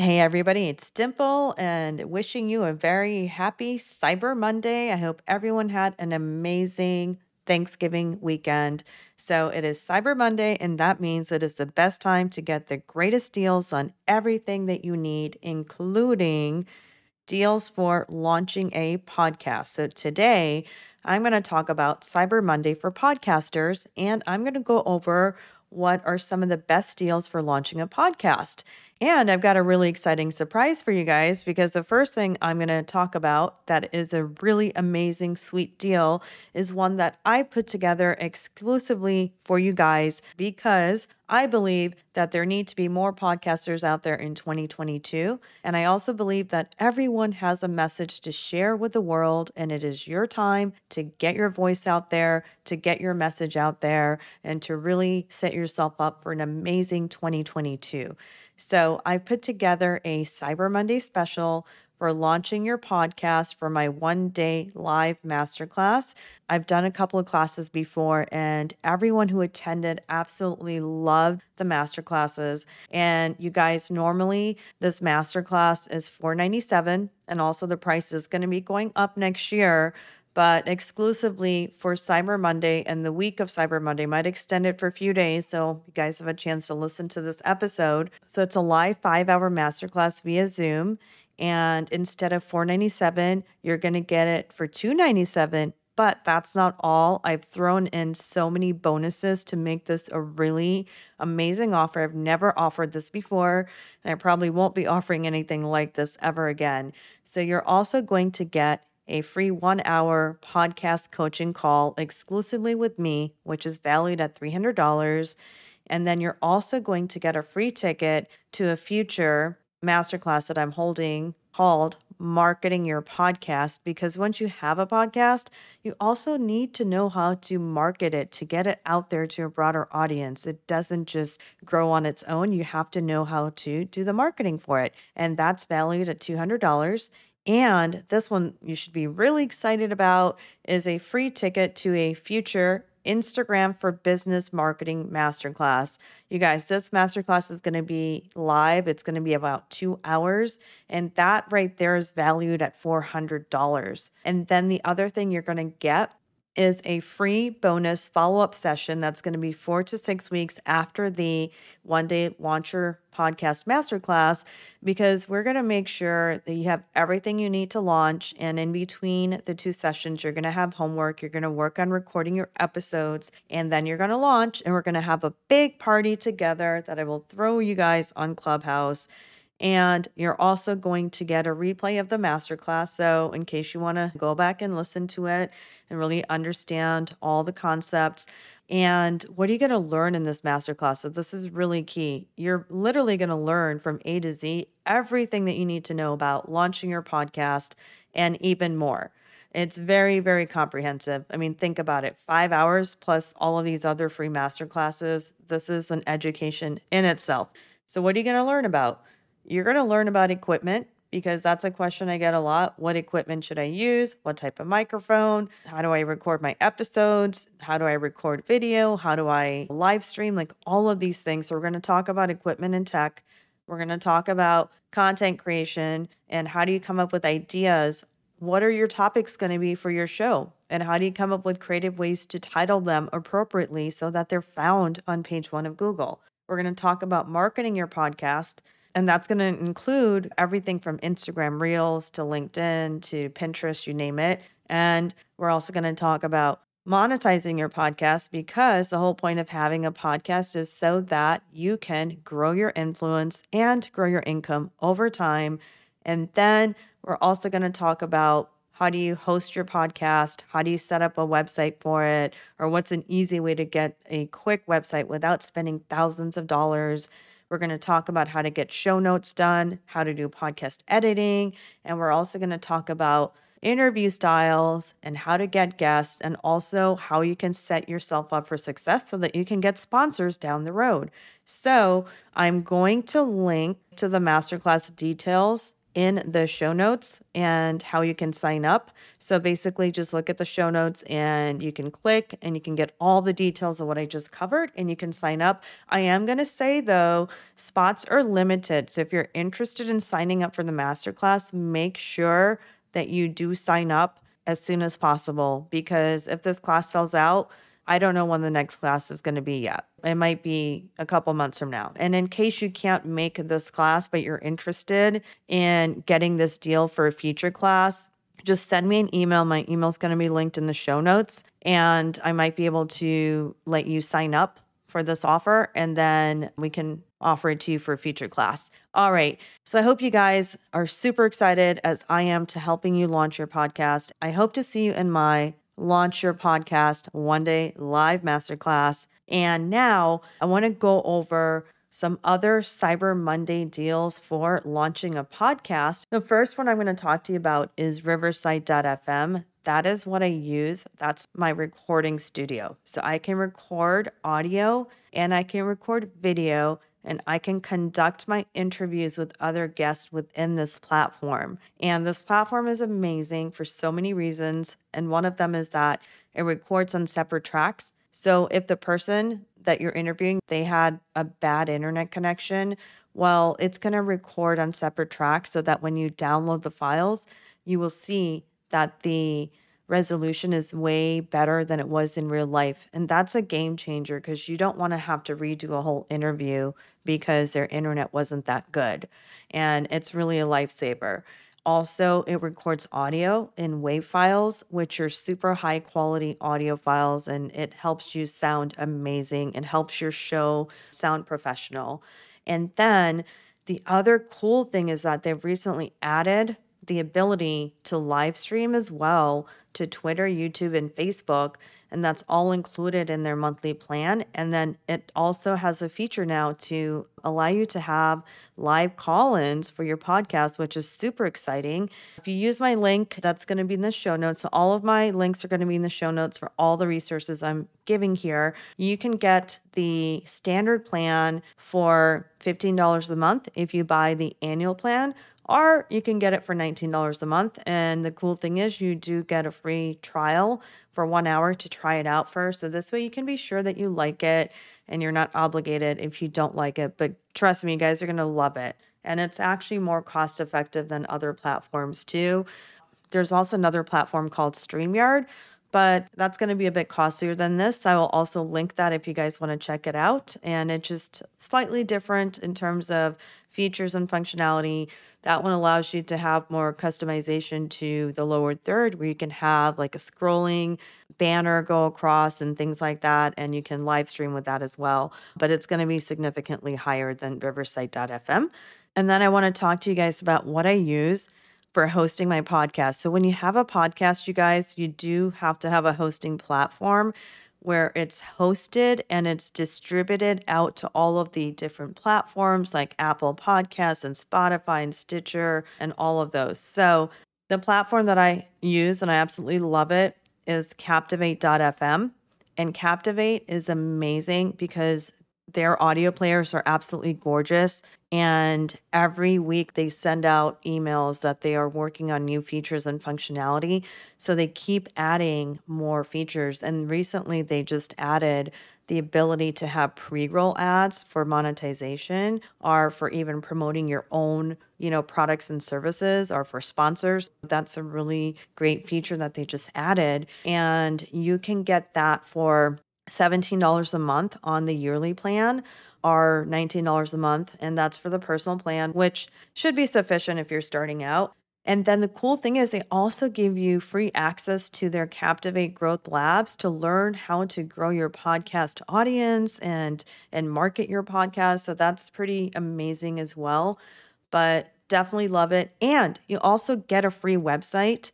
Hey, everybody, it's Dimple and wishing you a very happy Cyber Monday. I hope everyone had an amazing Thanksgiving weekend. So, it is Cyber Monday, and that means it is the best time to get the greatest deals on everything that you need, including deals for launching a podcast. So, today I'm going to talk about Cyber Monday for podcasters, and I'm going to go over what are some of the best deals for launching a podcast. And I've got a really exciting surprise for you guys because the first thing I'm going to talk about that is a really amazing, sweet deal is one that I put together exclusively for you guys because I believe that there need to be more podcasters out there in 2022. And I also believe that everyone has a message to share with the world, and it is your time to get your voice out there, to get your message out there, and to really set yourself up for an amazing 2022. So I put together a Cyber Monday special for launching your podcast for my one day live masterclass. I've done a couple of classes before, and everyone who attended absolutely loved the masterclasses. And you guys, normally this masterclass is 497, and also the price is going to be going up next year but exclusively for Cyber Monday and the week of Cyber Monday. Might extend it for a few days so you guys have a chance to listen to this episode. So it's a live five hour masterclass via Zoom. And instead of 497, you're going to get it for 297 but that's not all. I've thrown in so many bonuses to make this a really amazing offer. I've never offered this before, and I probably won't be offering anything like this ever again. So, you're also going to get a free one hour podcast coaching call exclusively with me, which is valued at $300. And then you're also going to get a free ticket to a future masterclass that I'm holding called Marketing Your Podcast. Because once you have a podcast, you also need to know how to market it to get it out there to a broader audience. It doesn't just grow on its own. You have to know how to do the marketing for it. And that's valued at $200. And this one you should be really excited about is a free ticket to a future Instagram for Business Marketing Masterclass. You guys, this masterclass is going to be live. It's going to be about two hours. And that right there is valued at $400. And then the other thing you're going to get is a free bonus follow up session that's going to be four to six weeks after the one day launcher podcast masterclass because we're going to make sure that you have everything you need to launch. And in between the two sessions, you're going to have homework. You're going to work on recording your episodes, and then you're going to launch. And we're going to have a big party together that I will throw you guys on Clubhouse. And you're also going to get a replay of the masterclass. So, in case you want to go back and listen to it and really understand all the concepts, and what are you going to learn in this masterclass? So, this is really key. You're literally going to learn from A to Z everything that you need to know about launching your podcast and even more. It's very, very comprehensive. I mean, think about it five hours plus all of these other free masterclasses. This is an education in itself. So, what are you going to learn about? You're going to learn about equipment because that's a question I get a lot. What equipment should I use? What type of microphone? How do I record my episodes? How do I record video? How do I live stream? Like all of these things. So, we're going to talk about equipment and tech. We're going to talk about content creation and how do you come up with ideas? What are your topics going to be for your show? And how do you come up with creative ways to title them appropriately so that they're found on page one of Google? We're going to talk about marketing your podcast and that's going to include everything from Instagram Reels to LinkedIn to Pinterest, you name it. And we're also going to talk about monetizing your podcast because the whole point of having a podcast is so that you can grow your influence and grow your income over time. And then we're also going to talk about how do you host your podcast? How do you set up a website for it? Or what's an easy way to get a quick website without spending thousands of dollars? We're going to talk about how to get show notes done, how to do podcast editing, and we're also going to talk about interview styles and how to get guests, and also how you can set yourself up for success so that you can get sponsors down the road. So, I'm going to link to the masterclass details in the show notes and how you can sign up. So basically, just look at the show notes and you can click and you can get all the details of what I just covered and you can sign up. I am going to say though, spots are limited. So if you're interested in signing up for the masterclass, make sure that you do sign up as soon as possible because if this class sells out, I don't know when the next class is going to be yet. It might be a couple months from now. And in case you can't make this class, but you're interested in getting this deal for a future class, just send me an email. My email is going to be linked in the show notes, and I might be able to let you sign up for this offer, and then we can offer it to you for a future class. All right. So I hope you guys are super excited as I am to helping you launch your podcast. I hope to see you in my Launch Your Podcast One Day Live Masterclass. And now I want to go over some other Cyber Monday deals for launching a podcast. The first one I'm going to talk to you about is Riverside.fm. That is what I use. That's my recording studio. So I can record audio and I can record video and I can conduct my interviews with other guests within this platform. And this platform is amazing for so many reasons. And one of them is that it records on separate tracks. So if the person that you're interviewing, they had a bad internet connection, well, it's going to record on separate tracks so that when you download the files, you will see that the resolution is way better than it was in real life. And that's a game changer because you don't want to have to redo a whole interview because their internet wasn't that good. And it's really a lifesaver. Also, it records audio in WAV files, which are super high quality audio files, and it helps you sound amazing and helps your show sound professional. And then the other cool thing is that they've recently added the ability to live stream as well to Twitter, YouTube, and Facebook. And that's all included in their monthly plan. And then it also has a feature now to allow you to have live call ins for your podcast, which is super exciting. If you use my link, that's going to be in the show notes. So all of my links are going to be in the show notes for all the resources I'm giving here. You can get the standard plan for $15 a month if you buy the annual plan or you can get it for $19 a month. And the cool thing is, you do get a free trial for one hour to try it out first. So this way you can be sure that you like it and you're not obligated if you don't like it. But trust me, you guys are going to love it. And it's actually more cost effective than other platforms too. There's also another platform called StreamYard, but that's going to be a bit costlier than this. I will also link that if you guys want to check it out. And it's just slightly different in terms of features and functionality. That one allows you to have more customization to the lower third, where you can have like a scrolling banner go across and things like that. And you can live stream with that as well. But it's going to be significantly higher than Riverside.fm. And then I want to talk to you guys about what I use for hosting my podcast. So, when you have a podcast, you guys, you do have to have a hosting platform where it's hosted and it's distributed out to all of the different platforms like Apple Podcasts and Spotify and Stitcher and all of those. So, the platform that I use and I absolutely love it is Captivate.fm. And Captivate is amazing because their audio players are absolutely gorgeous. And every week they send out emails that they are working on new features and functionality. So they keep adding more features. And recently they just added the ability to have pre-roll ads for monetization or for even promoting your own, you know, products and services or for sponsors. That's a really great feature that they just added. And you can get that for $17 a month on the yearly plan are $19 a month, and that's for the personal plan, which should be sufficient if you're starting out. And then the cool thing is, they also give you free access to their Captivate Growth Labs to learn how to grow your podcast audience and and market your podcast. So that's pretty amazing as well. But definitely love it. And you also get a free website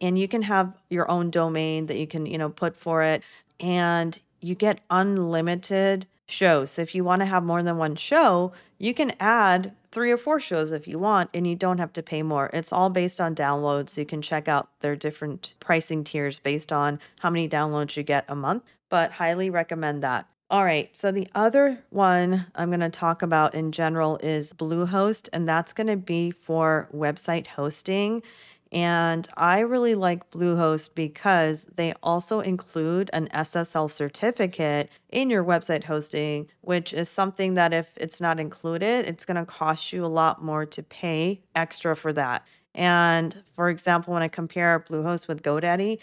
and you can have your own domain that you can, you know, put for it. And you get unlimited shows. So if you want to have more than one show, you can add three or four shows if you want, and you don't have to pay more. It's all based on downloads. You can check out their different pricing tiers based on how many downloads you get a month, but highly recommend that. All right. So the other one I'm going to talk about in general is Bluehost, and that's going to be for website hosting. And I really like Bluehost because they also include an SSL certificate in your website hosting, which is something that if it's not included, it's going to cost you a lot more to pay extra for that. And for example, when I compare Bluehost with GoDaddy,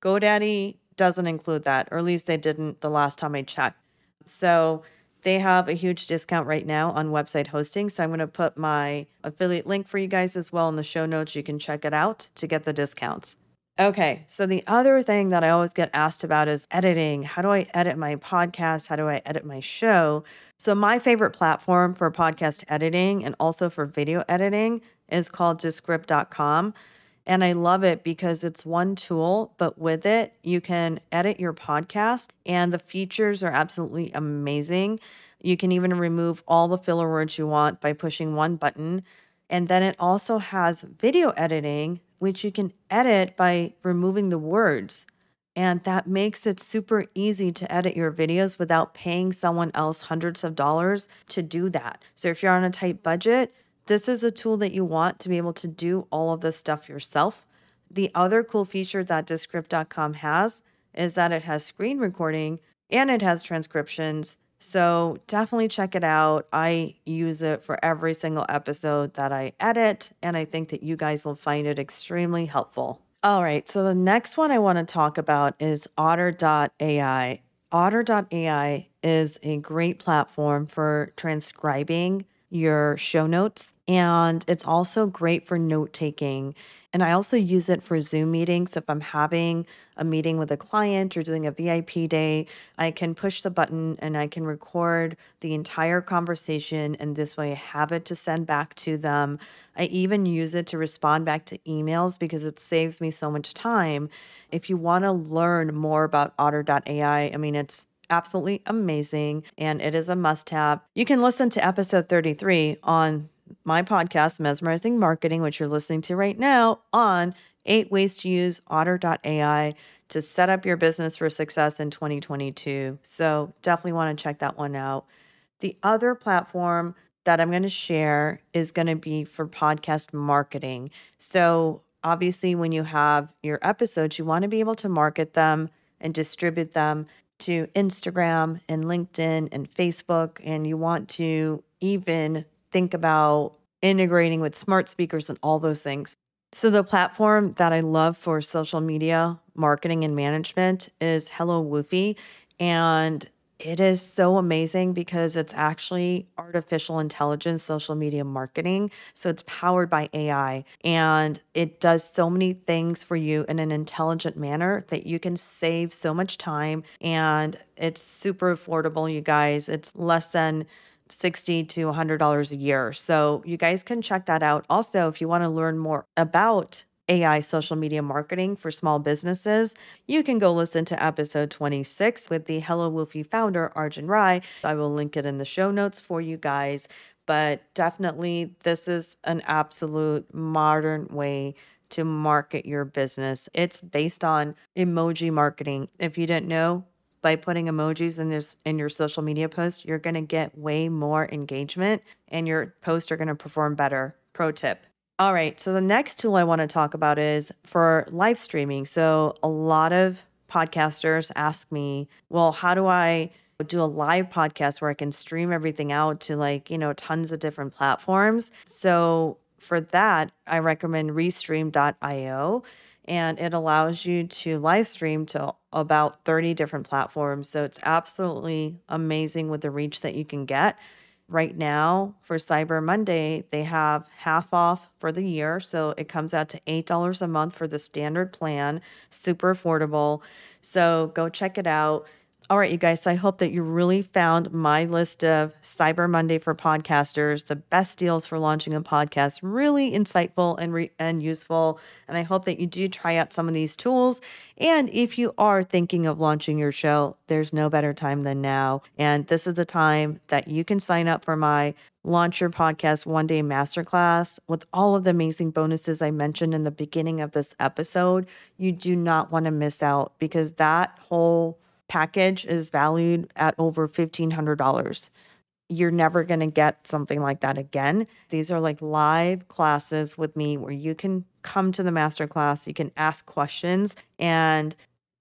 GoDaddy doesn't include that, or at least they didn't the last time I checked. So they have a huge discount right now on website hosting. So I'm going to put my affiliate link for you guys as well in the show notes. You can check it out to get the discounts. Okay, so the other thing that I always get asked about is editing. How do I edit my podcast? How do I edit my show? So, my favorite platform for podcast editing and also for video editing is called Descript.com. And I love it because it's one tool, but with it, you can edit your podcast, and the features are absolutely amazing. You can even remove all the filler words you want by pushing one button. And then it also has video editing, which you can edit by removing the words. And that makes it super easy to edit your videos without paying someone else hundreds of dollars to do that. So if you're on a tight budget, this is a tool that you want to be able to do all of this stuff yourself. The other cool feature that Descript.com has is that it has screen recording and it has transcriptions. So definitely check it out. I use it for every single episode that I edit, and I think that you guys will find it extremely helpful. All right, so the next one I want to talk about is Otter.ai. Otter.ai is a great platform for transcribing your show notes. And it's also great for note taking. And I also use it for Zoom meetings. If I'm having a meeting with a client or doing a VIP day, I can push the button and I can record the entire conversation. And this way I have it to send back to them. I even use it to respond back to emails because it saves me so much time. If you want to learn more about otter.ai, I mean, it's absolutely amazing and it is a must have. You can listen to episode 33 on my podcast, Mesmerizing Marketing, which you're listening to right now, on eight ways to use otter.ai to set up your business for success in 2022. So definitely want to check that one out. The other platform that I'm going to share is going to be for podcast marketing. So obviously, when you have your episodes, you want to be able to market them and distribute them to Instagram and LinkedIn and Facebook, and you want to even think about integrating with smart speakers and all those things. So, the platform that I love for social media marketing and management is Hello Woofy. And it is so amazing because it's actually artificial intelligence social media marketing. So it's powered by AI and it does so many things for you in an intelligent manner that you can save so much time and it's super affordable, you guys. It's less than 60 to $100 a year. So you guys can check that out. Also, if you want to learn more about AI social media marketing for small businesses, you can go listen to episode 26 with the Hello Woofy founder, Arjun Rai. I will link it in the show notes for you guys. But definitely, this is an absolute modern way to market your business. It's based on emoji marketing. If you didn't know, by putting emojis in this in your social media post, you're going to get way more engagement and your posts are going to perform better. Pro tip. All right. So the next tool I want to talk about is for live streaming. So a lot of podcasters ask me, well, how do I do a live podcast where I can stream everything out to like, you know, tons of different platforms? So for that, I recommend restream.io and it allows you to live stream to about 30 different platforms. So it's absolutely amazing with the reach that you can get right now for Cyber Monday, they have half off for the year. So it comes out to $8 a month for the standard plan, super affordable. So go check it out. All right, you guys. So I hope that you really found my list of Cyber Monday for podcasters, the best deals for launching a podcast, really insightful and re- and useful. And I hope that you do try out some of these tools. And if you are thinking of launching your show, there's no better time than now. And this is the time that you can sign up for my Launch Your Podcast One Day Masterclass with all of the amazing bonuses I mentioned in the beginning of this episode. You do not want to miss out because that whole package is valued at over $1,500. You're never going to get something like that again. These are like live classes with me where you can come to the masterclass, you can ask questions, and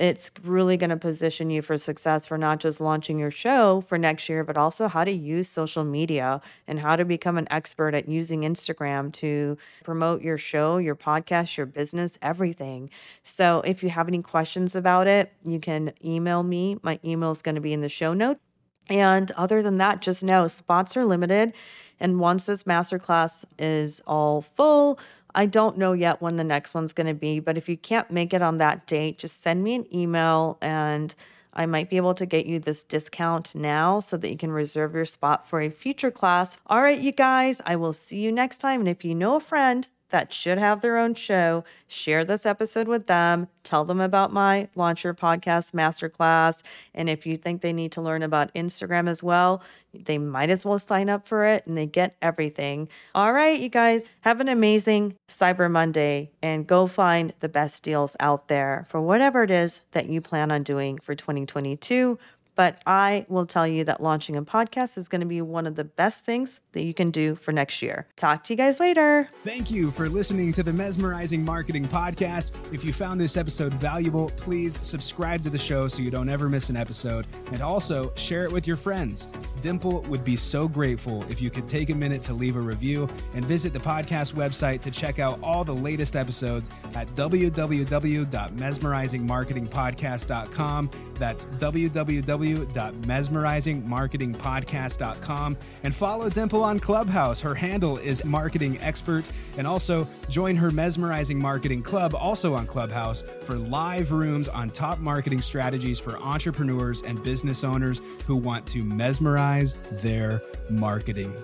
it's really going to position you for success for not just launching your show for next year, but also how to use social media and how to become an expert at using Instagram to promote your show, your podcast, your business, everything. So if you have any questions about it, you can email me. My email is going to be in the show notes. And other than that, just know spots are limited. And once this masterclass is all full, I don't know yet when the next one's going to be, but if you can't make it on that date, just send me an email and I might be able to get you this discount now so that you can reserve your spot for a future class. All right, you guys, I will see you next time. And if you know a friend that should have their own show, share this episode with them. Tell them about my Launch Your Podcast Masterclass. And if you think they need to learn about Instagram as well, they might as well sign up for it and they get everything. All right, you guys, have an amazing Cyber Monday and go find the best deals out there for whatever it is that you plan on doing for 2022 but I will tell you that launching a podcast is going to be one of the best things that you can do for next year. Talk to you guys later. Thank you for listening to the Mesmerizing Marketing Podcast. If you found this episode valuable, please subscribe to the show so you don't ever miss an episode and also share it with your friends. Dimple would be so grateful if you could take a minute to leave a review and visit the podcast website to check out all the latest episodes at www.mesmerizingmarketingpodcast.com. That's www www.mesmerizingmarketingpodcast.com and follow Dimple on Clubhouse. Her handle is marketing expert and also join her mesmerizing marketing club also on Clubhouse for live rooms on top marketing strategies for entrepreneurs and business owners who want to mesmerize their marketing.